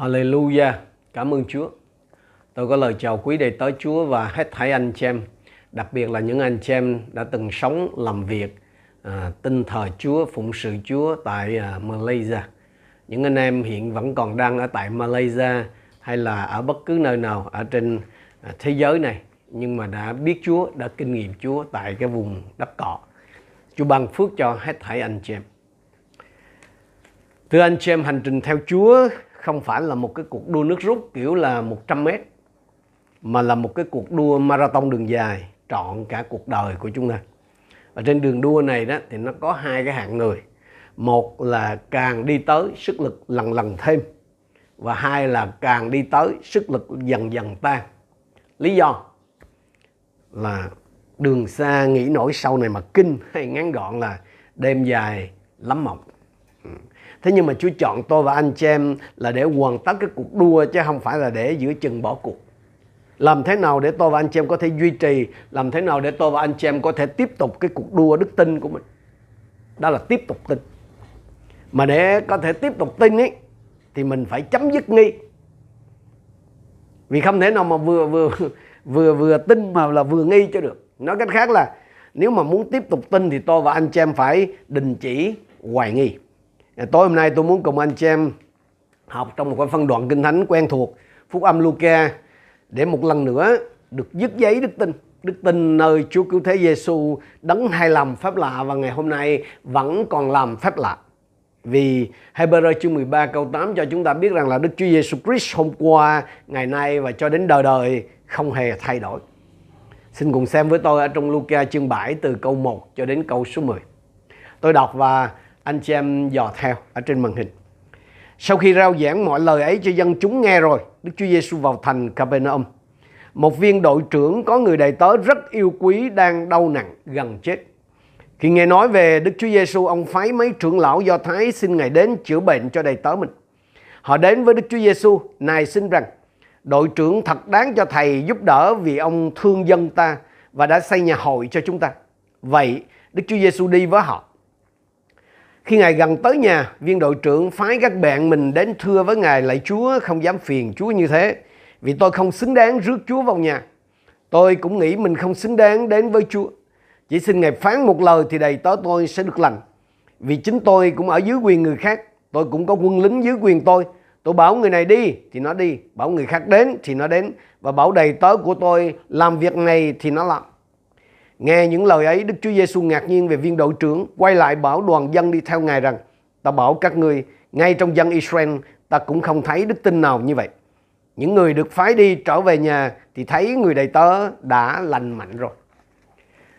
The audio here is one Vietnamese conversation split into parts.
Hallelujah, cảm ơn Chúa. Tôi có lời chào quý đầy tớ Chúa và hết thảy anh chị em, đặc biệt là những anh chị em đã từng sống, làm việc, à, tin thờ Chúa, phụng sự Chúa tại à, Malaysia. Những anh em hiện vẫn còn đang ở tại Malaysia hay là ở bất cứ nơi nào ở trên à, thế giới này nhưng mà đã biết Chúa, đã kinh nghiệm Chúa tại cái vùng đất cọ. Chúa ban phước cho hết thảy anh chị em. Thưa anh chị em, hành trình theo Chúa không phải là một cái cuộc đua nước rút kiểu là 100 mét, mà là một cái cuộc đua marathon đường dài trọn cả cuộc đời của chúng ta. Ở trên đường đua này đó thì nó có hai cái hạng người. Một là càng đi tới sức lực lần lần thêm, và hai là càng đi tới sức lực dần dần tan. Lý do là đường xa nghĩ nổi sau này mà kinh hay ngắn gọn là đêm dài lắm mộng. Thế nhưng mà Chúa chọn tôi và anh chị em là để hoàn tất cái cuộc đua chứ không phải là để giữa chừng bỏ cuộc. Làm thế nào để tôi và anh chị em có thể duy trì, làm thế nào để tôi và anh chị em có thể tiếp tục cái cuộc đua đức tin của mình. Đó là tiếp tục tin. Mà để có thể tiếp tục tin ấy thì mình phải chấm dứt nghi. Vì không thể nào mà vừa vừa vừa vừa tin mà là vừa nghi cho được. Nói cách khác là nếu mà muốn tiếp tục tin thì tôi và anh chị em phải đình chỉ hoài nghi. Dạ, tối hôm nay tôi muốn cùng anh chị em học trong một cái phân đoạn kinh thánh quen thuộc Phúc âm Luca để một lần nữa được dứt giấy đức tin. Đức tin nơi Chúa Cứu Thế Giêsu đấng hay làm phép lạ và ngày hôm nay vẫn còn làm phép lạ. Vì Hebrew chương 13 câu 8 cho chúng ta biết rằng là Đức Chúa Giêsu Christ hôm qua, ngày nay và cho đến đời đời không hề thay đổi. Xin cùng xem với tôi ở trong Luca chương 7 từ câu 1 cho đến câu số 10. Tôi đọc và anh chị em dò theo ở trên màn hình. Sau khi rao giảng mọi lời ấy cho dân chúng nghe rồi, Đức Chúa Giêsu vào thành Capernaum. Một viên đội trưởng có người đầy tớ rất yêu quý đang đau nặng gần chết. Khi nghe nói về Đức Chúa Giêsu, ông phái mấy trưởng lão Do Thái xin Ngài đến chữa bệnh cho đầy tớ mình. Họ đến với Đức Chúa Giêsu, nài xin rằng đội trưởng thật đáng cho thầy giúp đỡ vì ông thương dân ta và đã xây nhà hội cho chúng ta. Vậy Đức Chúa Giêsu đi với họ. Khi Ngài gần tới nhà, viên đội trưởng phái các bạn mình đến thưa với Ngài lại Chúa không dám phiền Chúa như thế. Vì tôi không xứng đáng rước Chúa vào nhà. Tôi cũng nghĩ mình không xứng đáng đến với Chúa. Chỉ xin Ngài phán một lời thì đầy tớ tôi sẽ được lành. Vì chính tôi cũng ở dưới quyền người khác. Tôi cũng có quân lính dưới quyền tôi. Tôi bảo người này đi thì nó đi. Bảo người khác đến thì nó đến. Và bảo đầy tớ của tôi làm việc này thì nó làm. Nghe những lời ấy, Đức Chúa Giêsu ngạc nhiên về viên đội trưởng, quay lại bảo đoàn dân đi theo Ngài rằng, ta bảo các ngươi, ngay trong dân Israel, ta cũng không thấy đức tin nào như vậy. Những người được phái đi trở về nhà thì thấy người đầy tớ đã lành mạnh rồi.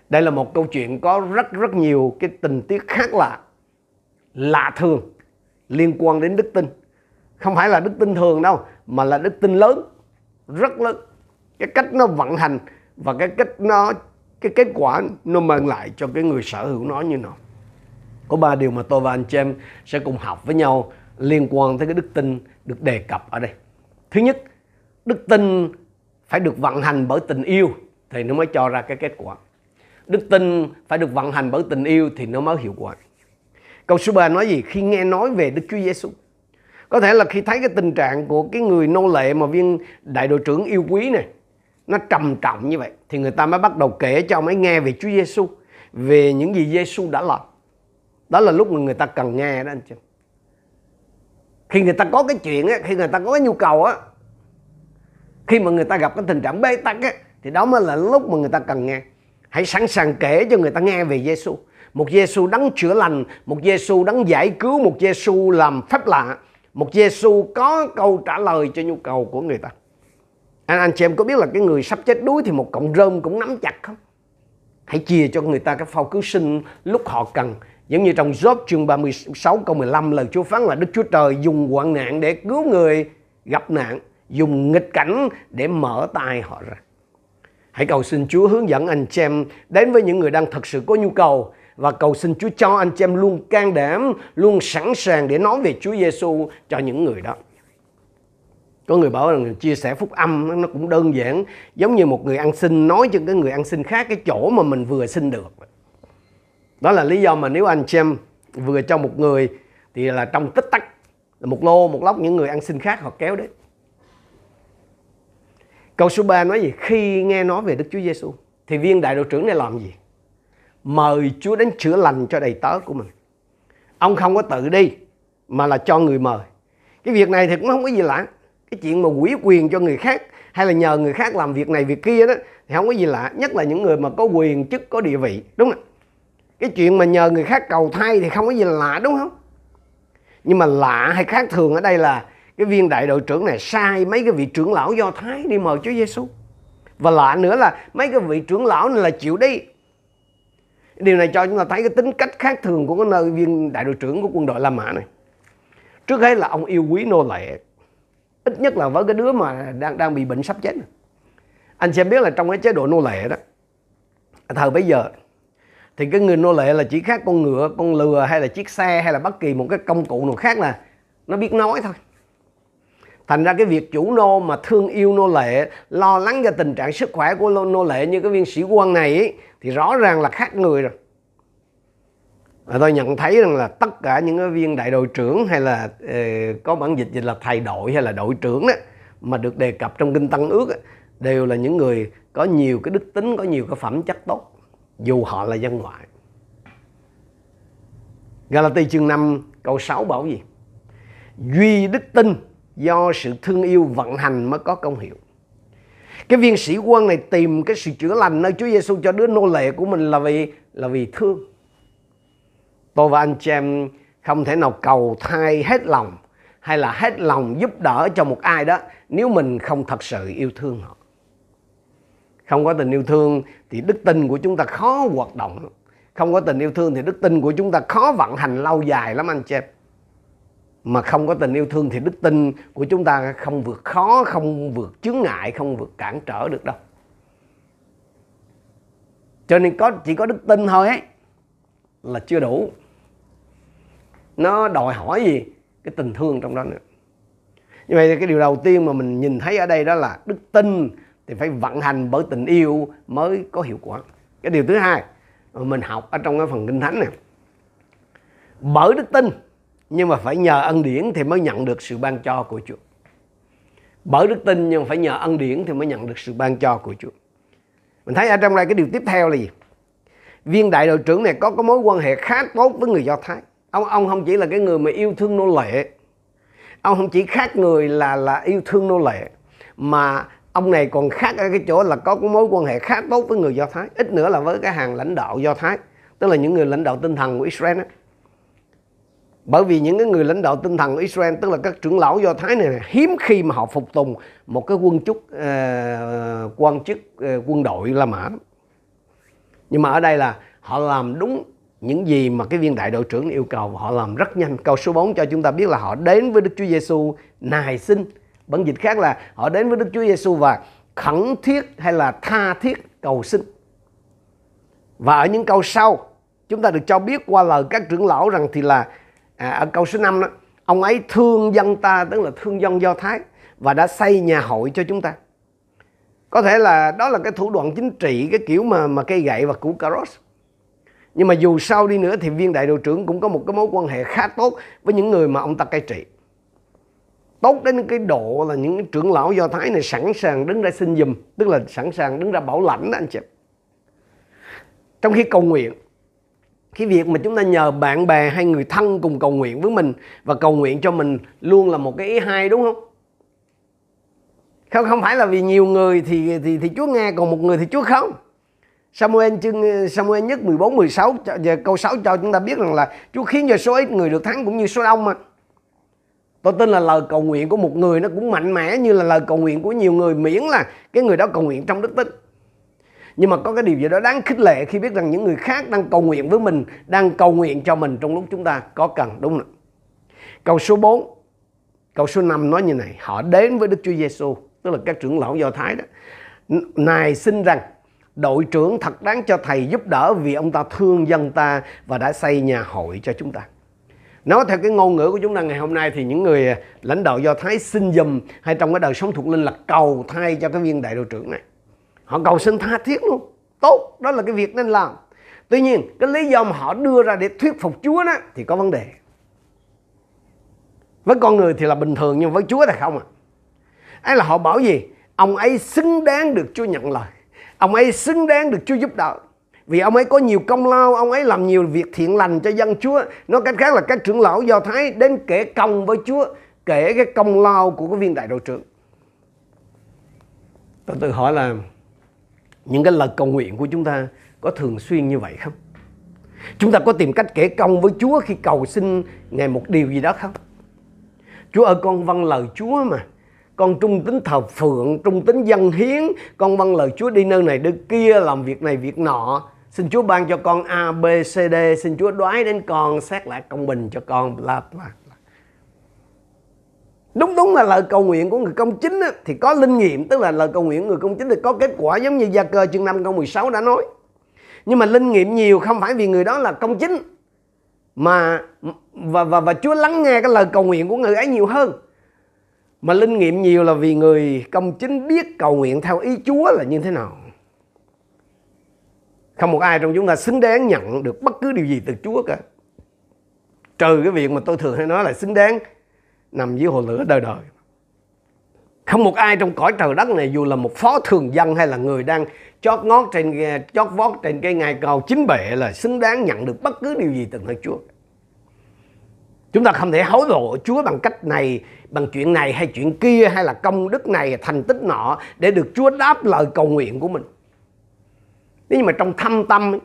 Đây là một câu chuyện có rất rất nhiều cái tình tiết khác lạ, lạ thường liên quan đến đức tin. Không phải là đức tin thường đâu, mà là đức tin lớn, rất lớn. Cái cách nó vận hành và cái cách nó cái kết quả nó mang lại cho cái người sở hữu nó như nào. Có ba điều mà tôi và anh em sẽ cùng học với nhau liên quan tới cái đức tin được đề cập ở đây. Thứ nhất, đức tin phải được vận hành bởi tình yêu thì nó mới cho ra cái kết quả. Đức tin phải được vận hành bởi tình yêu thì nó mới hiệu quả. Câu số 3 nói gì? Khi nghe nói về Đức Chúa Giêsu có thể là khi thấy cái tình trạng của cái người nô lệ mà viên đại đội trưởng yêu quý này nó trầm trọng như vậy, thì người ta mới bắt đầu kể cho ông ấy nghe về Chúa Giêsu về những gì Giêsu đã làm. Đó là lúc mà người ta cần nghe đó, anh chị. Khi người ta có cái chuyện á, khi người ta có cái nhu cầu á, khi mà người ta gặp cái tình trạng bế tắc á, thì đó mới là lúc mà người ta cần nghe. Hãy sẵn sàng kể cho người ta nghe về Giêsu một Giêsu đấng chữa lành, một Giêsu đấng giải cứu, một Giêsu làm phép lạ, một Giêsu có câu trả lời cho nhu cầu của người ta anh anh chị em có biết là cái người sắp chết đuối thì một cọng rơm cũng nắm chặt không? Hãy chia cho người ta cái phao cứu sinh lúc họ cần. Giống như trong Job chương 36 câu 15 lời Chúa phán là Đức Chúa Trời dùng hoạn nạn để cứu người gặp nạn, dùng nghịch cảnh để mở tay họ ra. Hãy cầu xin Chúa hướng dẫn anh chị em đến với những người đang thật sự có nhu cầu và cầu xin Chúa cho anh chị em luôn can đảm, luôn sẵn sàng để nói về Chúa Giêsu cho những người đó có người bảo là chia sẻ phúc âm, nó cũng đơn giản. Giống như một người ăn xin, nói cho cái người ăn xin khác cái chỗ mà mình vừa xin được. Đó là lý do mà nếu anh xem vừa cho một người thì là trong tích tắc một lô, một lóc những người ăn xin khác họ kéo đến. Câu số 3 nói gì? Khi nghe nói về Đức Chúa Giêsu thì viên đại đội trưởng này làm gì? Mời Chúa đến chữa lành cho đầy tớ của mình. Ông không có tự đi, mà là cho người mời. Cái việc này thì cũng không có gì lạ cái chuyện mà quỷ quyền cho người khác hay là nhờ người khác làm việc này việc kia đó, thì không có gì lạ, nhất là những người mà có quyền chức, có địa vị, đúng không cái chuyện mà nhờ người khác cầu thay thì không có gì là lạ, đúng không? Nhưng mà lạ hay khác thường ở đây là cái viên đại đội trưởng này sai mấy cái vị trưởng lão do thái đi mời Chúa Giêsu và lạ nữa là mấy cái vị trưởng lão này là chịu đi. Điều này cho chúng ta thấy cái tính cách khác thường của cái nơi viên đại đội trưởng của quân đội La Mã này. Trước hết là ông yêu quý nô lệ ít nhất là với cái đứa mà đang đang bị bệnh sắp chết. Anh sẽ biết là trong cái chế độ nô lệ đó à, thời bây giờ thì cái người nô lệ là chỉ khác con ngựa con lừa hay là chiếc xe hay là bất kỳ một cái công cụ nào khác là nó biết nói thôi. Thành ra cái việc chủ nô mà thương yêu nô lệ lo lắng cho tình trạng sức khỏe của nô lệ như cái viên sĩ quan này ấy, thì rõ ràng là khác người rồi và tôi nhận thấy rằng là tất cả những cái viên đại đội trưởng hay là uh, có bản dịch dịch là thầy đội hay là đội trưởng đó mà được đề cập trong kinh tăng ước đó, đều là những người có nhiều cái đức tính có nhiều cái phẩm chất tốt dù họ là dân ngoại. Galati chương 5 câu 6 bảo gì? Duy đức tin do sự thương yêu vận hành mới có công hiệu. Cái viên sĩ quan này tìm cái sự chữa lành nơi Chúa Giêsu cho đứa nô lệ của mình là vì là vì thương tôi và anh chị em không thể nào cầu thay hết lòng hay là hết lòng giúp đỡ cho một ai đó nếu mình không thật sự yêu thương họ. Không có tình yêu thương thì đức tin của chúng ta khó hoạt động. Không có tình yêu thương thì đức tin của chúng ta khó vận hành lâu dài lắm anh chị em. Mà không có tình yêu thương thì đức tin của chúng ta không vượt khó, không vượt chướng ngại, không vượt cản trở được đâu. Cho nên có, chỉ có đức tin thôi ấy là chưa đủ nó đòi hỏi gì cái tình thương trong đó nữa như vậy thì cái điều đầu tiên mà mình nhìn thấy ở đây đó là đức tin thì phải vận hành bởi tình yêu mới có hiệu quả cái điều thứ hai mà mình học ở trong cái phần kinh thánh này bởi đức tin, nhưng mà phải nhờ ân điển thì mới nhận được sự ban cho của Chúa. Bởi đức tin nhưng mà phải nhờ ân điển thì mới nhận được sự ban cho của Chúa. Mình thấy ở trong đây cái điều tiếp theo là gì? Viên đại đội trưởng này có cái mối quan hệ khá tốt với người Do Thái. Ông ông không chỉ là cái người mà yêu thương nô lệ. Ông không chỉ khác người là là yêu thương nô lệ mà ông này còn khác ở cái chỗ là có cái mối quan hệ khá tốt với người Do Thái, ít nữa là với cái hàng lãnh đạo Do Thái, tức là những người lãnh đạo tinh thần của Israel đó bởi vì những cái người lãnh đạo tinh thần của Israel tức là các trưởng lão do thái này hiếm khi mà họ phục tùng một cái quân chức uh, quan chức uh, quân đội La Mã nhưng mà ở đây là họ làm đúng những gì mà cái viên đại đội trưởng yêu cầu họ làm rất nhanh. Câu số 4 cho chúng ta biết là họ đến với Đức Chúa Giêsu nài xin. Bản dịch khác là họ đến với Đức Chúa Giêsu và khẩn thiết hay là tha thiết cầu xin. Và ở những câu sau chúng ta được cho biết qua lời các trưởng lão rằng thì là à, ở câu số 5 đó ông ấy thương dân ta tức là thương dân do thái và đã xây nhà hội cho chúng ta có thể là đó là cái thủ đoạn chính trị, cái kiểu mà mà cây gậy và củ cà rốt. Nhưng mà dù sao đi nữa thì viên đại đội trưởng cũng có một cái mối quan hệ khá tốt với những người mà ông ta cai trị. Tốt đến cái độ là những trưởng lão do thái này sẵn sàng đứng ra xin giùm, tức là sẵn sàng đứng ra bảo lãnh đó anh chị. Trong khi cầu nguyện, cái việc mà chúng ta nhờ bạn bè hay người thân cùng cầu nguyện với mình và cầu nguyện cho mình luôn là một cái ý hay, đúng không? Không không phải là vì nhiều người thì thì thì Chúa nghe, còn một người thì Chúa không. Samuel chương, Samuel nhất 14 16 giờ câu 6 cho chúng ta biết rằng là Chúa khiến cho số ít người được thắng cũng như số đông mà. Tôi tin là lời cầu nguyện của một người nó cũng mạnh mẽ như là lời cầu nguyện của nhiều người miễn là cái người đó cầu nguyện trong đức tin. Nhưng mà có cái điều gì đó đáng khích lệ khi biết rằng những người khác đang cầu nguyện với mình, đang cầu nguyện cho mình trong lúc chúng ta có cần, đúng không câu số 4 câu số 5 nói như này, họ đến với Đức Chúa Giêsu tức là các trưởng lão Do Thái đó. Nài xin rằng, đội trưởng thật đáng cho thầy giúp đỡ vì ông ta thương dân ta và đã xây nhà hội cho chúng ta. Nói theo cái ngôn ngữ của chúng ta ngày hôm nay thì những người à, lãnh đạo do thái xin dùm hay trong cái đời sống thuộc linh là cầu thay cho cái viên đại đội trưởng này. Họ cầu xin tha thiết luôn. Tốt, đó là cái việc nên làm. Tuy nhiên, cái lý do mà họ đưa ra để thuyết phục chúa đó thì có vấn đề. Với con người thì là bình thường nhưng với Chúa thì không à ấy là họ bảo gì? Ông ấy xứng đáng được Chúa nhận lời. Ông ấy xứng đáng được Chúa giúp đỡ. Vì ông ấy có nhiều công lao, ông ấy làm nhiều việc thiện lành cho dân Chúa. Nói cách khác là các trưởng lão do thái đến kể công với Chúa, kể cái công lao của cái viên đại đội trưởng. Tôi tự hỏi là những cái lời cầu nguyện của chúng ta có thường xuyên như vậy không? Chúng ta có tìm cách kể công với Chúa khi cầu xin ngài một điều gì đó không? Chúa ơi, con vâng lời Chúa mà con trung tính thờ phượng trung tính dân hiến. Con vâng lời Chúa đi nơi này nơi kia làm việc này việc nọ. Xin Chúa ban cho con A B C D. Xin Chúa đoái đến con xét lại công bình cho con. Bla bla đúng đúng là lời cầu nguyện của người công chính á, thì có linh nghiệm. Tức là lời cầu nguyện của người công chính thì có kết quả giống như gia cơ chương 5 câu 16 đã nói. Nhưng mà linh nghiệm nhiều không phải vì người đó là công chính mà và và và Chúa lắng nghe cái lời cầu nguyện của người ấy nhiều hơn mà linh nghiệm nhiều là vì người công chính biết cầu nguyện theo ý Chúa là như thế nào. Không một ai trong chúng ta xứng đáng nhận được bất cứ điều gì từ Chúa cả. Trừ cái việc mà tôi thường hay nói là xứng đáng nằm dưới hồ lửa đời đời. Không một ai trong cõi trời đất này dù là một phó thường dân hay là người đang chót ngót trên chót vót trên cây ngài cầu chính bệ là xứng đáng nhận được bất cứ điều gì từ nơi Chúa. Chúng ta không thể hối lộ Chúa bằng cách này, bằng chuyện này hay chuyện kia hay là công đức này, thành tích nọ để được Chúa đáp lời cầu nguyện của mình. Nhưng mà trong thâm tâm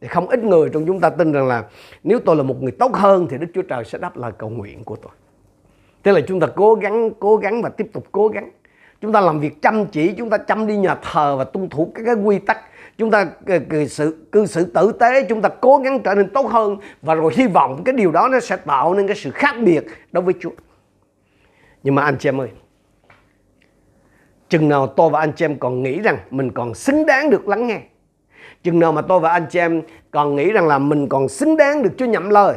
thì không ít người trong chúng ta tin rằng là nếu tôi là một người tốt hơn thì Đức Chúa Trời sẽ đáp lời cầu nguyện của tôi. Thế là chúng ta cố gắng, cố gắng và tiếp tục cố gắng. Chúng ta làm việc chăm chỉ, chúng ta chăm đi nhà thờ và tuân thủ các cái quy tắc. Chúng ta cư xử, cư xử tử tế, chúng ta cố gắng trở nên tốt hơn và rồi hy vọng cái điều đó nó sẽ tạo nên cái sự khác biệt đối với Chúa. Nhưng mà anh chị em ơi, chừng nào tôi và anh chị em còn nghĩ rằng mình còn xứng đáng được lắng nghe chừng nào mà tôi và anh chị em còn nghĩ rằng là mình còn xứng đáng được Chúa nhậm lời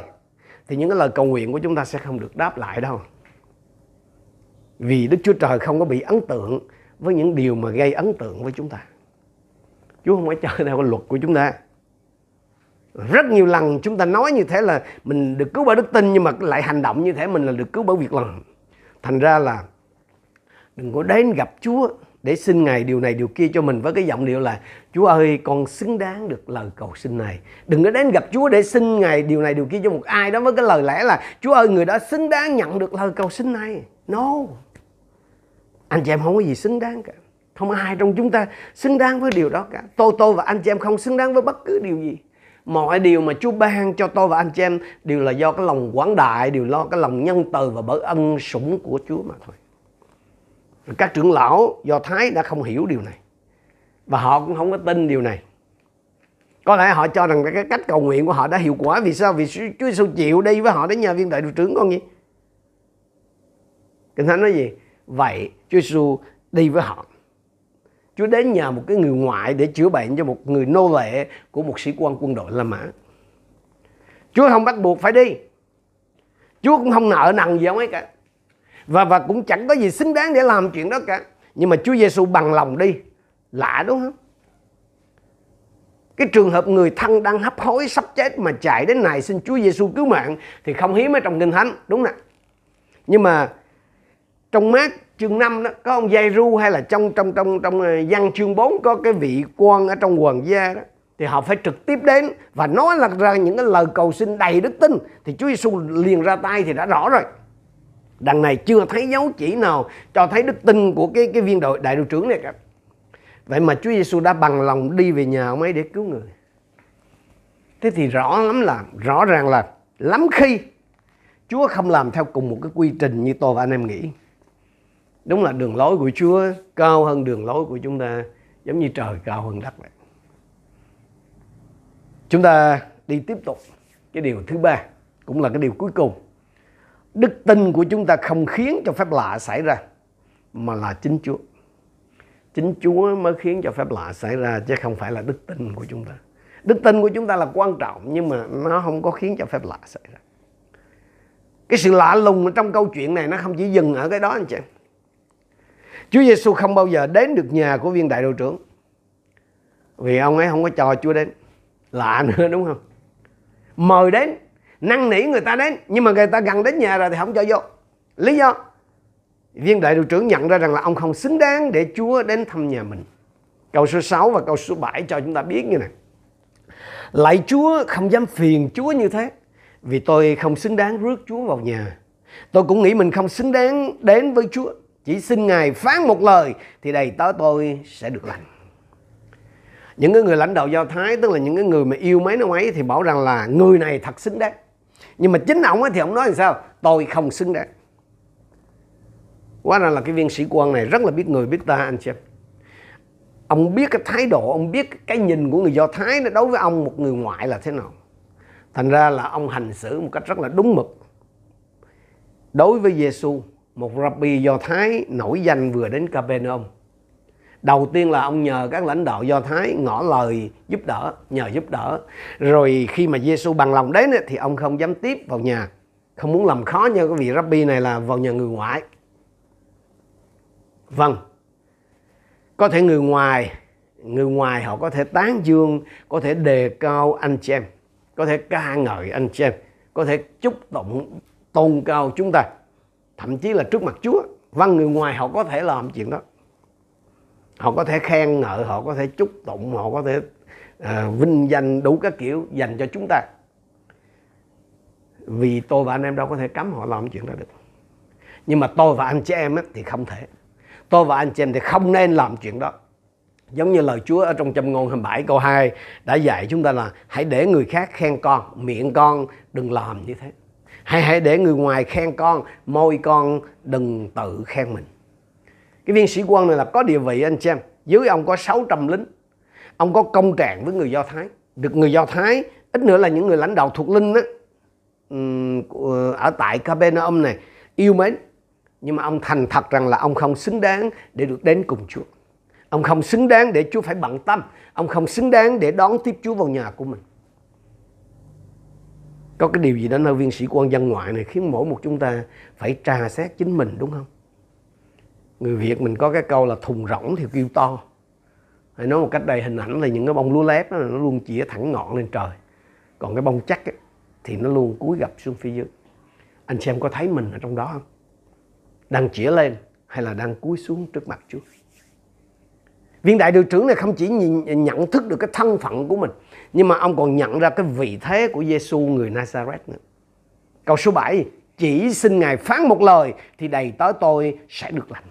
thì những cái lời cầu nguyện của chúng ta sẽ không được đáp lại đâu vì Đức Chúa Trời không có bị ấn tượng với những điều mà gây ấn tượng với chúng ta. Chúa không phải chơi theo cái luật của chúng ta. Rất nhiều lần chúng ta nói như thế là mình được cứu bởi đức tin nhưng mà lại hành động như thế mình là được cứu bởi việc làm. Thành ra là đừng có đến gặp Chúa để xin Ngài điều này điều kia cho mình với cái giọng điệu là, Chúa ơi, con xứng đáng được lời cầu xin này. Đừng có đến gặp Chúa để xin Ngài điều này điều kia cho một ai đó với cái lời lẽ là, Chúa ơi, người đó xứng đáng nhận được lời cầu xin này. No anh chị em không có gì xứng đáng cả không ai trong chúng ta xứng đáng với điều đó cả tôi tôi và anh chị em không xứng đáng với bất cứ điều gì mọi điều mà Chúa ban cho tôi và anh chị em đều là do cái lòng quảng đại, đều lo cái lòng nhân từ và bởi ân sủng của Chúa mà thôi. Các trưởng lão do Thái đã không hiểu điều này. Và họ cũng không có tin điều này. Có lẽ họ cho rằng cái cách cầu nguyện của họ đã hiệu quả, vì sao? Vì Chúa Giêsu chịu đi với họ đến nhà viên đại đội trưởng con gì? Kinh Thánh nói gì? Vậy Chúa Giêsu đi với họ. Chúa đến nhờ một cái người ngoại để chữa bệnh cho một người nô lệ của một sĩ quan quân đội La Mã. Chúa không bắt buộc phải đi. Chúa cũng không nợ nần gì ông ấy cả. Và và cũng chẳng có gì xứng đáng để làm chuyện đó cả. Nhưng mà Chúa Giêsu bằng lòng đi. Lạ đúng không? Cái trường hợp người thân đang hấp hối sắp chết mà chạy đến này xin Chúa Giêsu cứu mạng thì không hiếm ở trong kinh thánh, đúng nè. Nhưng mà trong mát chương 5 đó, có ông Giai Ru hay là trong trong trong trong ờ, văn chương 4 có cái vị quan ở trong quần gia đó, thì họ phải trực tiếp đến và nói là ra những cái lời cầu xin đầy đức tin. Thì Chúa Giêsu liền ra tay thì đã rõ rồi. Đằng này chưa thấy dấu chỉ nào cho thấy đức tin của cái cái viên đội, đại đội trưởng này cả. Vậy mà Chúa Giêsu đã bằng lòng đi về nhà ông ấy để cứu người. Thế thì rõ lắm là, rõ ràng là lắm khi Chúa không làm theo cùng một cái quy trình như tôi và anh em nghĩ đúng là đường lối của Chúa cao hơn đường lối của chúng ta, giống như trời cao hơn đất vậy. Chúng ta đi tiếp tục cái điều thứ ba, cũng là cái điều cuối cùng. Đức tin của chúng ta không khiến cho phép lạ xảy ra, mà là chính Chúa. Chính Chúa mới khiến cho phép lạ xảy ra, chứ không phải là đức tin của chúng ta. Đức tin của chúng ta là quan trọng, nhưng mà nó không có khiến cho phép lạ xảy ra. Cái sự lạ lùng trong câu chuyện này, nó không chỉ dừng ở cái đó anh chị. Chúa Giêsu không bao giờ đến được nhà của viên đại đội trưởng. Vì ông ấy không có cho Chúa đến. Lạ nữa đúng không? Mời đến, năn nỉ người ta đến, nhưng mà người ta gần đến nhà rồi thì không cho vô. lý do viên đại đội trưởng nhận ra rằng là ông không xứng đáng để Chúa đến thăm nhà mình câu số 6 và câu số 7 cho chúng ta biết như này Lạy Chúa không dám phiền Chúa như thế Vì tôi không xứng đáng rước Chúa vào nhà Tôi cũng nghĩ mình không xứng đáng đến với Chúa chỉ xin Ngài phán một lời Thì đầy tớ tôi sẽ được lành. Những cái người lãnh đạo Do Thái, Tức là những cái người mà yêu mấy ông ấy, Thì bảo rằng là người này thật xứng đáng. Nhưng mà chính ông ấy thì ông nói làm sao? Tôi không xứng đáng. Quá ra là cái viên sĩ quan này rất là biết người, biết ta, anh chị em. Ông biết cái thái độ, ông biết cái nhìn của người do thái nó đối với ông một người ngoại là thế nào. Thành ra là ông hành xử một cách rất là đúng mực. Đối với Giêsu một rabbi do thái nổi danh vừa đến Capernaum. Đầu tiên là ông nhờ các lãnh đạo do thái ngỏ lời giúp đỡ, nhờ giúp đỡ. Rồi khi mà Giêsu bằng lòng đến thì ông không dám tiếp vào nhà. Không muốn làm khó như cái vị rabbi này là vào nhà người ngoại. Vâng. Có thể người ngoài người ngoài họ có thể tán dương, có thể đề cao anh chị em, có thể ca ngợi anh chị em, có thể chúc tụng, tôn cao chúng ta thậm chí là trước mặt Chúa. Và người ngoài họ có thể làm chuyện đó. Họ có thể khen ngợi họ có thể chúc tụng họ có thể uh, vinh danh đủ các kiểu dành cho chúng ta. Vì tôi và anh em đâu có thể cấm họ làm chuyện đó được. Nhưng mà tôi và anh chị em ấy, thì không thể. Tôi và anh chị em thì không nên làm chuyện đó. Giống như lời Chúa ở trong châm ngôn 27 câu 2 đã dạy chúng ta là hãy để người khác khen con miệng con đừng làm như thế hãy hãy để người ngoài khen con môi con đừng tự khen mình cái viên sĩ quan này là có địa vị anh xem em dưới ông có 600 lính ông có công trạng với người Do Thái được người Do Thái ít nữa là những người lãnh đạo thuộc linh đó, ở tại Capernaum này yêu mến nhưng mà ông thành thật rằng là ông không xứng đáng để được đến cùng Chúa. Ông không xứng đáng để Chúa phải bận tâm. Ông không xứng đáng để đón tiếp Chúa vào nhà của mình. Có cái điều gì đó nơi viên sĩ quan dân ngoại này khiến mỗi một chúng ta phải tra xét chính mình đúng không? Người Việt mình có cái câu là thùng rỗng thì kêu to. Hay nói một cách đầy hình ảnh là những cái bông lúa lép đó, nó luôn chĩa thẳng ngọn lên trời. Còn cái bông chắc ấy, thì nó luôn cúi gập xuống phía dưới. Anh xem có thấy mình ở trong đó không? đang chĩa lên hay là đang cúi xuống trước mặt Chúa. Viên đại đội trưởng này không chỉ nhìn nhận thức được cái thân phận của mình, nhưng mà ông còn nhận ra cái vị thế của Giêsu người Nazareth nữa. Câu số 7, chỉ xin Ngài phán một lời thì đầy tới tôi sẽ được lành.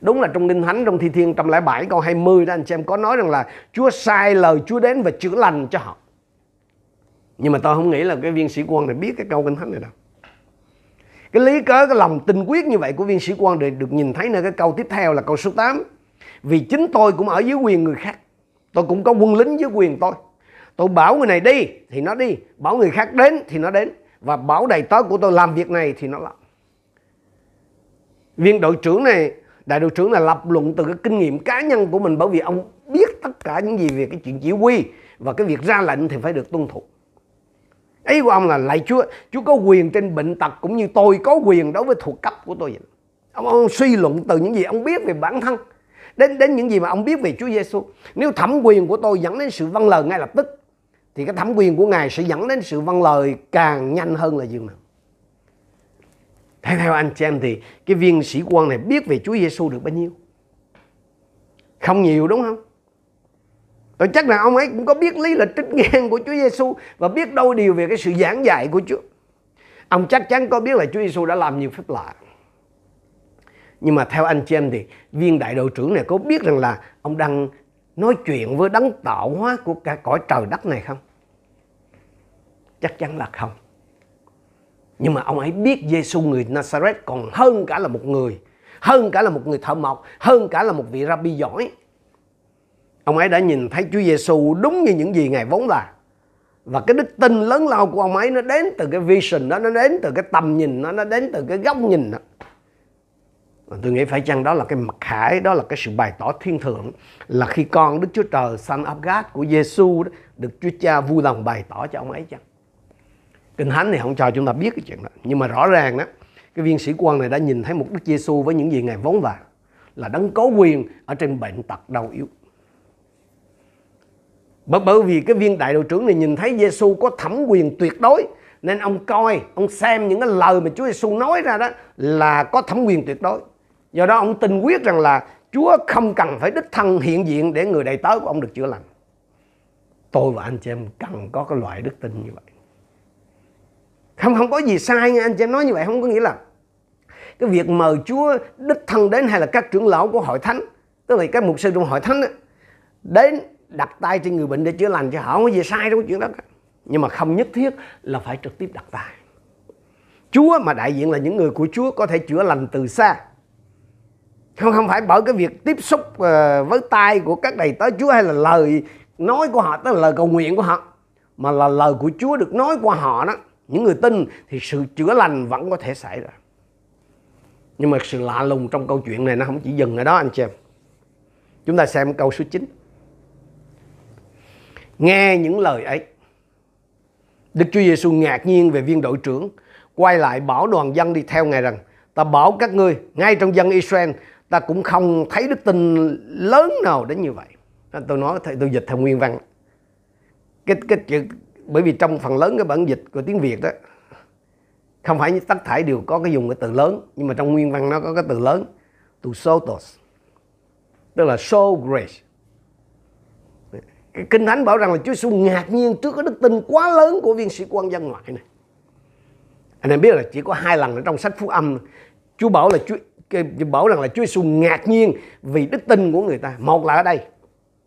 Đúng là trong Kinh Thánh trong Thi Thiên 107 câu 20 đó anh chị em có nói rằng là Chúa sai lời Chúa đến và chữa lành cho họ. Nhưng mà tôi không nghĩ là cái viên sĩ quan này biết cái câu Kinh Thánh này đâu cái lý cớ cái lòng tinh quyết như vậy của viên sĩ quan được nhìn thấy nơi cái câu tiếp theo là câu số 8 vì chính tôi cũng ở dưới quyền người khác tôi cũng có quân lính dưới quyền tôi tôi bảo người này đi thì nó đi bảo người khác đến thì nó đến và bảo đầy tớ của tôi làm việc này thì nó làm viên đội trưởng này đại đội trưởng là lập luận từ cái kinh nghiệm cá nhân của mình bởi vì ông biết tất cả những gì về cái chuyện chỉ huy và cái việc ra lệnh thì phải được tuân thủ Ý của ông là lạy Chúa, Chúa có quyền trên bệnh tật cũng như tôi có quyền đối với thuộc cấp của tôi vậy. Ông, ông suy luận từ những gì ông biết về bản thân đến đến những gì mà ông biết về Chúa Giêsu. Nếu thẩm quyền của tôi dẫn đến sự vâng lời ngay lập tức thì cái thẩm quyền của Ngài sẽ dẫn đến sự văn lời càng nhanh hơn là dường nào. Theo theo anh chị em thì cái viên sĩ quan này biết về Chúa Giêsu được bao nhiêu? Không nhiều đúng không? Tôi chắc là ông ấy cũng có biết lý lịch trích ngang của Chúa Giêsu và biết đôi điều về cái sự giảng dạy của Chúa. Ông chắc chắn có biết là Chúa Giêsu đã làm nhiều phép lạ. Nhưng mà theo anh chị em thì viên đại đội trưởng này có biết rằng là ông đang nói chuyện với đấng tạo hóa của cả cõi trời đất này không? Chắc chắn là không. Nhưng mà ông ấy biết Giêsu người Nazareth còn hơn cả là một người, hơn cả là một người thợ mộc, hơn cả là một vị rabbi giỏi ông ấy đã nhìn thấy Chúa Giêsu đúng như những gì ngài vốn là và cái đức tin lớn lao của ông ấy nó đến từ cái vision đó nó đến từ cái tầm nhìn đó nó đến từ cái góc nhìn đó và tôi nghĩ phải chăng đó là cái mặc khải, đó là cái sự bày tỏ thiên thượng, là khi con Đức Chúa Trời, Son of God của Giêsu đó, được Chúa Cha vui lòng bày tỏ cho ông ấy chăng? Kinh Thánh thì không cho chúng ta biết cái chuyện đó. Nhưng mà rõ ràng đó, cái viên sĩ quan này đã nhìn thấy một Đức Giêsu với những gì ngài vốn là là đấng có quyền ở trên bệnh tật đau yếu. Bởi bởi vì cái viên đại đội trưởng này nhìn thấy Giêsu có thẩm quyền tuyệt đối, nên ông coi, ông xem những cái lời mà Chúa Giêsu nói ra đó là có thẩm quyền tuyệt đối do đó ông tin quyết rằng là Chúa không cần phải đích thân hiện diện để người đầy tớ của ông được chữa lành. Tôi và anh chị em cần có cái loại đức tin như vậy. Không không có gì sai nha anh chị em nói như vậy không có nghĩa là cái việc mời Chúa đích thân đến hay là các trưởng lão của hội thánh tức là các mục sư trong hội thánh đó, đến đặt tay trên người bệnh để chữa lành cho họ không có gì sai trong cái chuyện đó cả. nhưng mà không nhất thiết là phải trực tiếp đặt tay. Chúa mà đại diện là những người của Chúa có thể chữa lành từ xa không không phải bởi cái việc tiếp xúc ờ, với tay của các đầy tớ Chúa hay là lời nói của họ, tức là lời cầu nguyện của họ, mà là lời của Chúa được nói qua họ đó. Những người tin thì sự chữa lành vẫn có thể xảy ra. Nhưng mà sự lạ lùng trong câu chuyện này nó không chỉ dừng ở đó, anh chị em. Chúng ta xem câu số 9 nghe những lời ấy, Đức Chúa Giêsu ngạc nhiên về viên đội trưởng, quay lại bảo đoàn dân đi theo ngài rằng, ta bảo các ngươi, ngay trong dân Israel ta cũng không thấy đức tin lớn nào đến như vậy. Tôi nói tôi dịch theo nguyên văn. Cái cái chữ, bởi vì trong phần lớn cái bản dịch của tiếng Việt đó không phải tất thải đều có cái dùng cái từ lớn, nhưng mà trong nguyên văn nó có cái từ lớn từ sotos tức là so grace. Cái kinh thánh bảo rằng là Chúa Giêsu ngạc nhiên trước cái đức tin quá lớn của viên sĩ quan dân ngoại này. Anh em biết là chỉ có hai lần ở trong sách phúc âm, Chúa bảo là Chúa bảo rằng là Chúa Giêsu ngạc nhiên vì đức tin của người ta. Một là ở đây,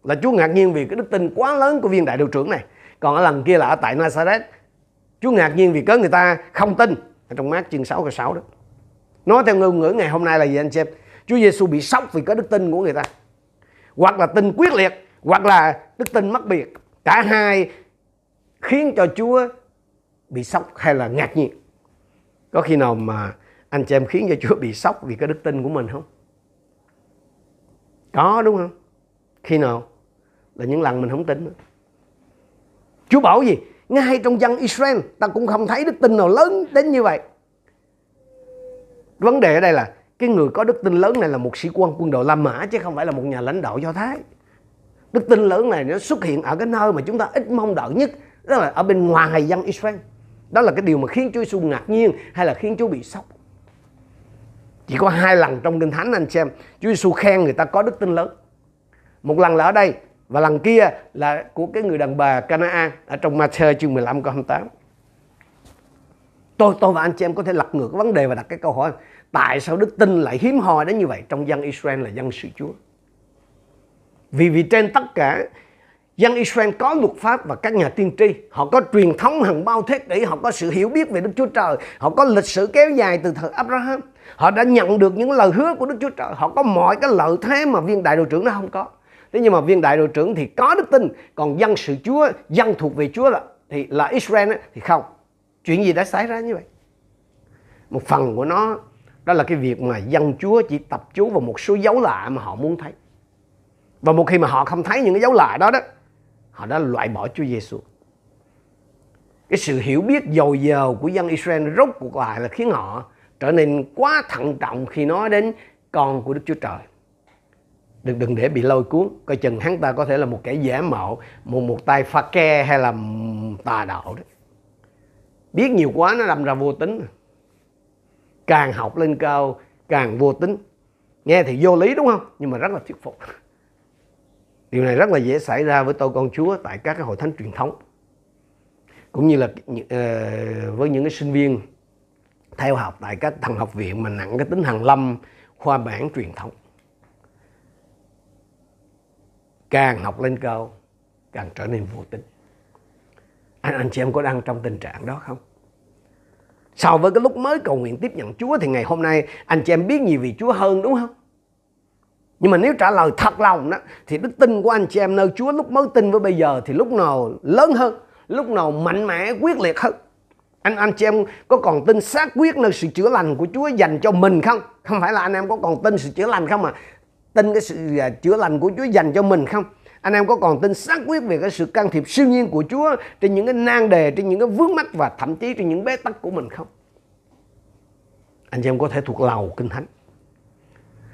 là Chúa ngạc nhiên vì cái đức tin quá lớn của viên đại đội trưởng này. Còn ở lần kia là ở tại Nazareth, Chúa ngạc nhiên vì có người ta không tin. Ở trong mát chương 6 câu 6 đó. Nói theo ngôn ngữ ngày hôm nay là gì anh xem Chúa Giêsu bị sốc vì có đức tin của người ta. Hoặc là tin quyết liệt, hoặc là đức tin mất biệt. Cả hai khiến cho Chúa bị sốc hay là ngạc nhiên. Có khi nào mà anh chị em khiến cho Chúa bị sốc vì cái đức tin của mình không? Có, đúng không? Khi nào? Là những lần mình không tin Chúa bảo gì? Ngay trong dân Israel, ta cũng không thấy đức tin nào lớn đến như vậy. Vấn đề ở đây là, cái người có đức tin lớn này là một sĩ quan quân đội La Mã, chứ không phải là một nhà lãnh đạo Do Thái. Đức tin lớn này nó xuất hiện ở cái nơi mà chúng ta ít mong đợi nhất, đó là ở bên ngoài dân Israel. Đó là cái điều mà khiến Chúa Giêsu ngạc nhiên hay là khiến Chúa bị sốc? Chỉ có hai lần trong kinh thánh anh xem, Chúa Giêsu khen người ta có đức tin lớn. Một lần là ở đây và lần kia là của cái người đàn bà Canaan ở trong Matthew chương 15 câu 28 tôi tôi và anh chị em có thể lật ngược vấn đề và đặt cái câu hỏi, tại sao đức tin lại hiếm hoi đến như vậy trong dân Israel là dân sự Chúa? Vì vì trên tất cả, dân Israel có luật pháp và các nhà tiên tri. Họ có truyền thống hàng bao thế kỷ họ có sự hiểu biết về Đức Chúa Trời. Họ có lịch sử kéo dài từ thời Abraham họ đã nhận được những lời hứa của Đức Chúa Trời. Họ có mọi cái lợi thế mà viên đại đội trưởng nó không có. Thế nhưng mà viên đại đội trưởng thì có đức tin, còn dân sự Chúa, dân thuộc về Chúa là thì là Israel thì không. Chuyện gì đã xảy ra như vậy? Một phần của nó, đó là cái việc mà dân Chúa chỉ tập chú vào một số dấu lạ mà họ muốn thấy. Và một khi mà họ không thấy những cái dấu lạ đó đó, họ đã loại bỏ Chúa Giêsu cái sự hiểu biết dồi dào của dân Israel rốt cuộc lại là khiến họ trở nên quá thận trọng khi nói đến con của Đức Chúa Trời. Đừng đừng để bị lôi cuốn. Coi chừng hắn ta có thể là một kẻ giả mạo một một tay pha ke hay là tà đạo đấy biết nhiều quá nó đâm ra vô tính. Càng học lên cao càng vô tính. Nghe thì vô lý đúng không? Nhưng mà rất là thuyết phục. Điều này rất là dễ xảy ra với tôi con chúa tại các cái hội thánh truyền thống. Cũng như là uh, với những cái sinh viên theo học tại các thần học viện mà nặng cái tính hàng lâm khoa bản truyền thống. Càng học lên cao, càng trở nên vô tính. Anh anh chị em có đang trong tình trạng đó không? So với cái lúc mới cầu nguyện tiếp nhận Chúa thì ngày hôm nay anh chị em biết nhiều về Chúa hơn đúng không? Nhưng mà nếu trả lời thật lòng đó, thì đức tin của anh chị em nơi Chúa lúc mới tin với bây giờ thì lúc nào lớn hơn, lúc nào mạnh mẽ, quyết liệt hơn? Anh anh chị em có còn tin xác quyết nơi sự chữa lành của Chúa dành cho mình không không phải là anh em có còn tin sự chữa lành không mà tin cái sự à, chữa lành của Chúa dành cho mình không? Anh em có còn tin xác quyết về cái sự can thiệp siêu nhiên của Chúa trên những cái nan đề, trên những cái vướng mắc và thậm chí trên những bế tắc của mình không? Anh chị em có thể thuộc lầu kinh thánh.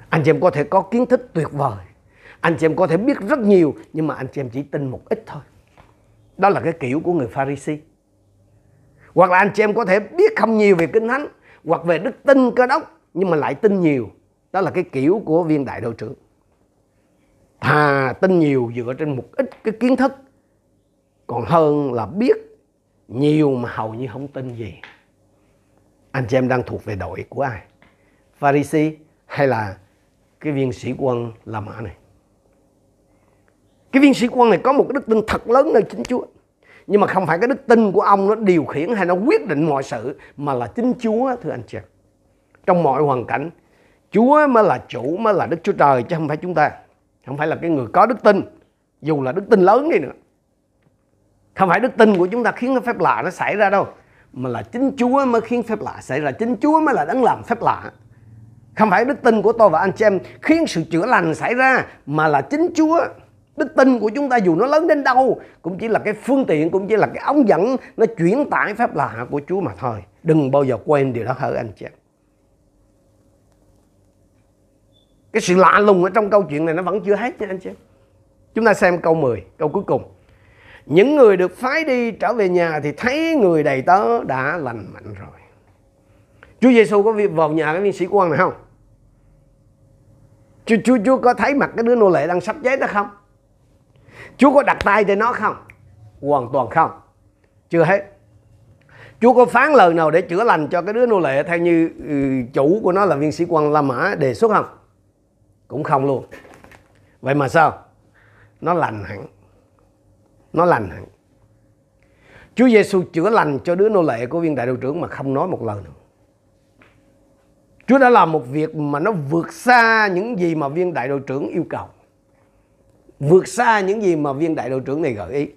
Anh chị em có thể có kiến thức tuyệt vời. Anh chị em có thể biết rất nhiều nhưng mà anh chị em chỉ tin một ít thôi. Đó là cái kiểu của người Pharisee hoặc là anh chị em có thể biết không nhiều về kinh thánh, hoặc về đức tin cơ đốc, nhưng mà lại tin nhiều. Đó là cái kiểu của viên đại đội trưởng. Thà tin nhiều dựa trên một ít cái kiến thức, còn hơn là biết nhiều mà hầu như không tin gì. Anh chị em đang thuộc về đội của ai? Pharisee hay là cái viên sĩ quân La Mã này? Cái viên sĩ quân này có một cái đức tin thật lớn nơi chính Chúa nhưng mà không phải cái đức tin của ông nó điều khiển hay nó quyết định mọi sự, mà là chính Chúa, thưa anh chị. Trong mọi hoàn cảnh, Chúa mới là chủ, mới là Đức Chúa Trời, chứ không phải chúng ta. Không phải là cái người có đức tin, dù là đức tin lớn đi nữa. Không phải đức tin của chúng ta khiến cái phép lạ nó xảy ra đâu, mà là chính Chúa mới khiến phép lạ xảy ra. Chính Chúa mới là đấng làm phép lạ. Không phải đức tin của tôi và anh chị em khiến sự chữa lành xảy ra, mà là chính Chúa đức tin của chúng ta dù nó lớn đến đâu cũng chỉ là cái phương tiện cũng chỉ là cái ống dẫn nó chuyển tải phép lạ của Chúa mà thôi. Đừng bao giờ quên điều đó hỡi anh chị cái sự lạ lùng ở trong câu chuyện này nó vẫn chưa hết nha anh chị chúng ta xem câu 10 câu cuối cùng. Những người được phái đi trở về nhà thì thấy người đầy tớ đã lành mạnh rồi. Chúa Giêsu có vào nhà cái viên sĩ quan này không? Chúa, Chúa, Chúa có thấy mặt cái đứa nô lệ đang sắp chết đó không? Chúa có đặt tay trên nó không? Hoàn toàn không. Chưa hết. Chúa có phán lời nào để chữa lành cho cái đứa nô lệ theo như ừ, chủ của nó là viên sĩ quan La Mã đề xuất không? Cũng không luôn. Vậy mà sao? Nó lành hẳn. Nó lành hẳn. Chúa Giêsu chữa lành cho đứa nô lệ của viên đại đội trưởng mà không nói một lời nào. Chúa đã làm một việc mà nó vượt xa những gì mà viên đại đội trưởng yêu cầu vượt xa những gì mà viên đại đội trưởng này gợi ý.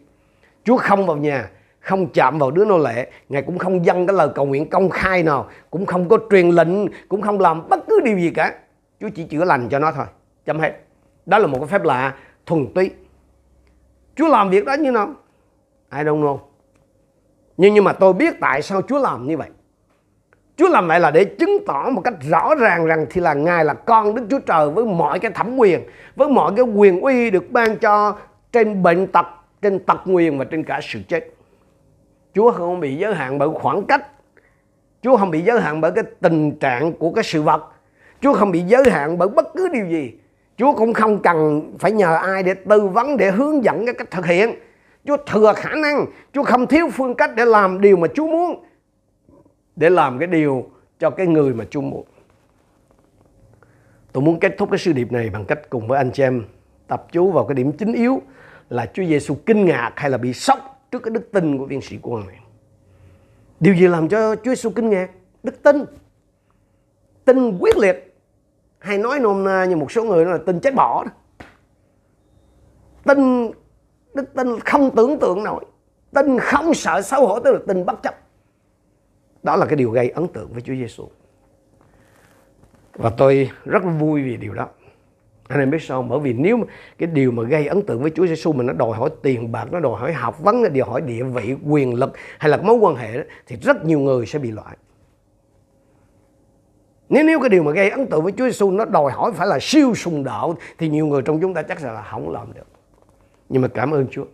Chúa không vào nhà, không chạm vào đứa nô lệ, ngài cũng không dâng cái lời cầu nguyện công khai nào, cũng không có truyền lệnh, cũng không làm bất cứ điều gì cả. Chúa chỉ chữa lành cho nó thôi. Chấm hết. Đó là một cái phép lạ thuần túy. Chúa làm việc đó như nào? I don't know. Nhưng nhưng mà tôi biết tại sao Chúa làm như vậy. Chúa làm vậy là để chứng tỏ một cách rõ ràng rằng thì là Ngài là con Đức Chúa Trời với mọi cái thẩm quyền, với mọi cái quyền uy được ban cho trên bệnh tật, trên tật nguyền và trên cả sự chết. Chúa không bị giới hạn bởi khoảng cách. Chúa không bị giới hạn bởi cái tình trạng của cái sự vật. Chúa không bị giới hạn bởi bất cứ điều gì. Chúa cũng không cần phải nhờ ai để tư vấn, để hướng dẫn cái cách thực hiện. Chúa thừa khả năng, Chúa không thiếu phương cách để làm điều mà Chúa muốn để làm cái điều cho cái người mà chung một. Tôi muốn kết thúc cái sư điệp này bằng cách cùng với anh chị em tập chú vào cái điểm chính yếu là Chúa Giêsu kinh ngạc hay là bị sốc trước cái đức tin của viên sĩ quan này. Điều gì làm cho Chúa Giêsu kinh ngạc? Đức tin. Tin quyết liệt. Hay nói nôm na như một số người nói là tin chết bỏ đó. Tin, đức tin không tưởng tượng nổi. Tin không sợ xấu hổ, tức là tin bất chấp. Đó là cái điều gây ấn tượng với Chúa Giêsu. Và tôi rất vui vì điều đó. Anh em biết sao Bởi vì nếu cái điều mà gây ấn tượng với Chúa Giêsu mình nó đòi hỏi tiền bạc, nó đòi hỏi học vấn, nó đòi hỏi địa vị, quyền lực hay là mối quan hệ thì rất nhiều người sẽ bị loại. Nếu nếu cái điều mà gây ấn tượng với Chúa Giêsu nó đòi hỏi phải là siêu sùng đạo thì nhiều người trong chúng ta chắc là không làm được. Nhưng mà cảm ơn Chúa.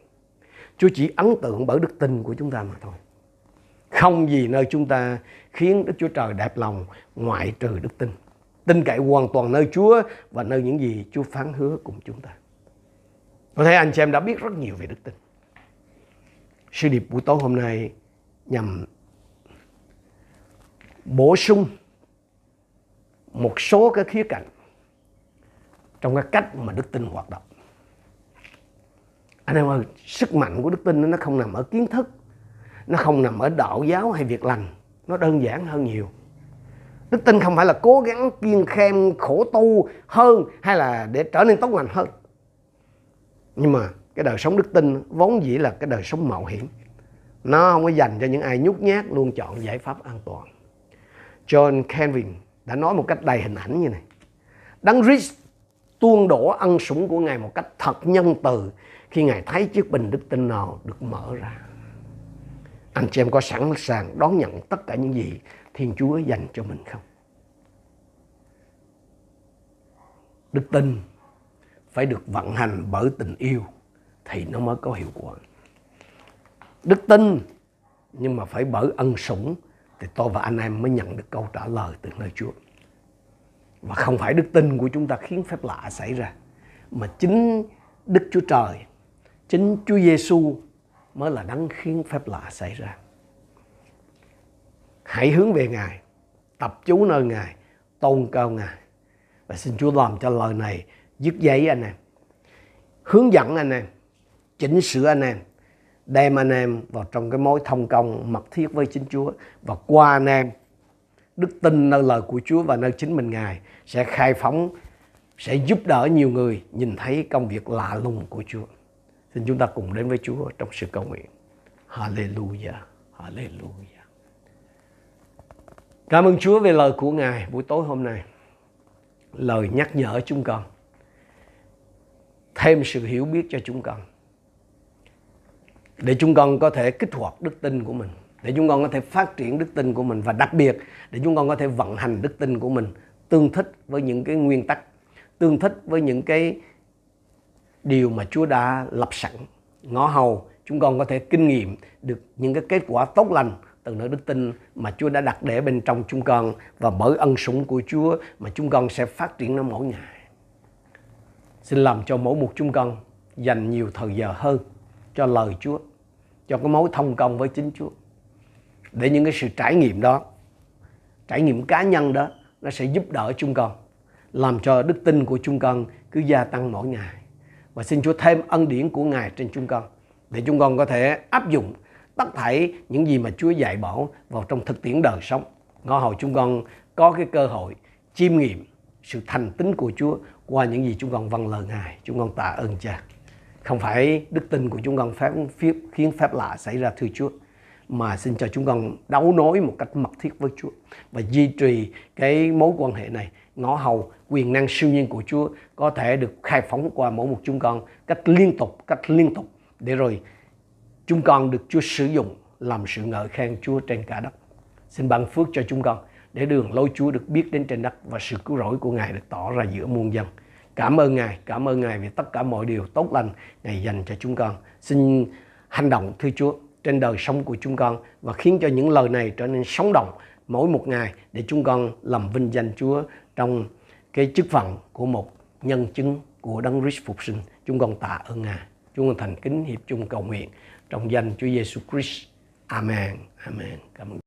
Chúa chỉ ấn tượng bởi đức tin của chúng ta mà thôi. Không gì nơi chúng ta khiến Đức Chúa Trời đẹp lòng ngoại trừ đức tin. Tin cậy hoàn toàn nơi Chúa và nơi những gì Chúa phán hứa cùng chúng ta. Có thể anh chị em đã biết rất nhiều về đức tin. Sư điệp buổi tối hôm nay nhằm bổ sung một số cái khía cạnh trong cái cách mà đức tin hoạt động. Anh em ơi, sức mạnh của đức tin nó không nằm ở kiến thức nó không nằm ở đạo giáo hay việc lành. Nó đơn giản hơn nhiều. Đức tin không phải là cố gắng kiên khem, khổ tu hơn hay là để trở nên tốt lành hơn. Nhưng mà cái đời sống đức tin vốn dĩ là cái đời sống mạo hiểm. Nó không có dành cho những ai nhút nhát luôn chọn giải pháp an toàn. John Calvin đã nói một cách đầy hình ảnh như này. Đấng Christ tuôn đổ ân sủng của Ngài một cách thật nhân từ khi Ngài thấy chiếc bình đức tin nào được mở ra anh chị em có sẵn sàng đón nhận tất cả những gì Thiên Chúa dành cho mình không? Đức tin phải được vận hành bởi tình yêu thì nó mới có hiệu quả. Đức tin nhưng mà phải bởi ân sủng thì tôi và anh em mới nhận được câu trả lời từ nơi Chúa. Và không phải đức tin của chúng ta khiến phép lạ xảy ra, mà chính Đức Chúa Trời, chính Chúa Giêsu mới là đấng khiến phép lạ xảy ra. Hãy hướng về Ngài, tập chú nơi Ngài, tôn cao Ngài. Và xin Chúa làm cho lời này dứt giấy anh em, hướng dẫn anh em, chỉnh sửa anh em, đem anh em vào trong cái mối thông công mật thiết với chính Chúa và qua anh em đức tin nơi lời của Chúa và nơi chính mình Ngài sẽ khai phóng sẽ giúp đỡ nhiều người nhìn thấy công việc lạ lùng của Chúa. Xin chúng ta cùng đến với Chúa trong sự cầu nguyện. Hallelujah. Hallelujah. Cảm ơn Chúa về lời của Ngài buổi tối hôm nay. Lời nhắc nhở chúng con. Thêm sự hiểu biết cho chúng con. Để chúng con có thể kích hoạt đức tin của mình. Để chúng con có thể phát triển đức tin của mình. Và đặc biệt để chúng con có thể vận hành đức tin của mình tương thích với những cái nguyên tắc, tương thích với những cái điều mà Chúa đã lập sẵn. Ngõ hầu chúng con có thể kinh nghiệm được những cái kết quả tốt lành từ nơi đức tin mà Chúa đã đặt để bên trong chúng con và bởi ân sủng của Chúa mà chúng con sẽ phát triển nó mỗi ngày. Xin làm cho mỗi một chúng con dành nhiều thời giờ hơn cho lời Chúa, cho cái mối thông công với chính Chúa. Để những cái sự trải nghiệm đó, trải nghiệm cá nhân đó, nó sẽ giúp đỡ chúng con, làm cho đức tin của chúng con cứ gia tăng mỗi ngày. Và xin Chúa thêm ân điển của Ngài trên chúng con, để chúng con có thể áp dụng tất thảy những gì mà Chúa dạy bảo vào trong thực tiễn đời sống. Ngõ hầu chúng con có cái cơ hội chiêm nghiệm sự thành tín của Chúa qua những gì chúng con vâng lời Ngài. Chúng con tạ ơn Cha. Không phải đức tin của chúng con phép, khiến phép lạ xảy ra thưa Chúa, mà xin cho chúng con đấu nối một cách mật thiết với Chúa và duy trì cái mối quan hệ này. Ngõ hầu quyền năng siêu nhiên của Chúa có thể được khai phóng qua mỗi một chúng con cách liên tục, cách liên tục để rồi chúng con được Chúa sử dụng làm sự ngợi khen Chúa trên cả đất. Xin ban phước cho chúng con để đường lối Chúa được biết đến trên đất và sự cứu rỗi của Ngài được tỏ ra giữa muôn dân. Cảm ơn Ngài, cảm ơn Ngài vì tất cả mọi điều tốt lành Ngài dành cho chúng con. Xin hành động thưa Chúa trên đời sống của chúng con và khiến cho những lời này trở nên sống động mỗi một ngày để chúng con làm vinh danh Chúa trong cái chức phận của một nhân chứng của Đấng Christ phục sinh. Chúng con tạ ơn Ngài. Chúng con thành kính hiệp chung cầu nguyện trong danh Chúa Giêsu Christ. Amen. Amen. Cảm ơn.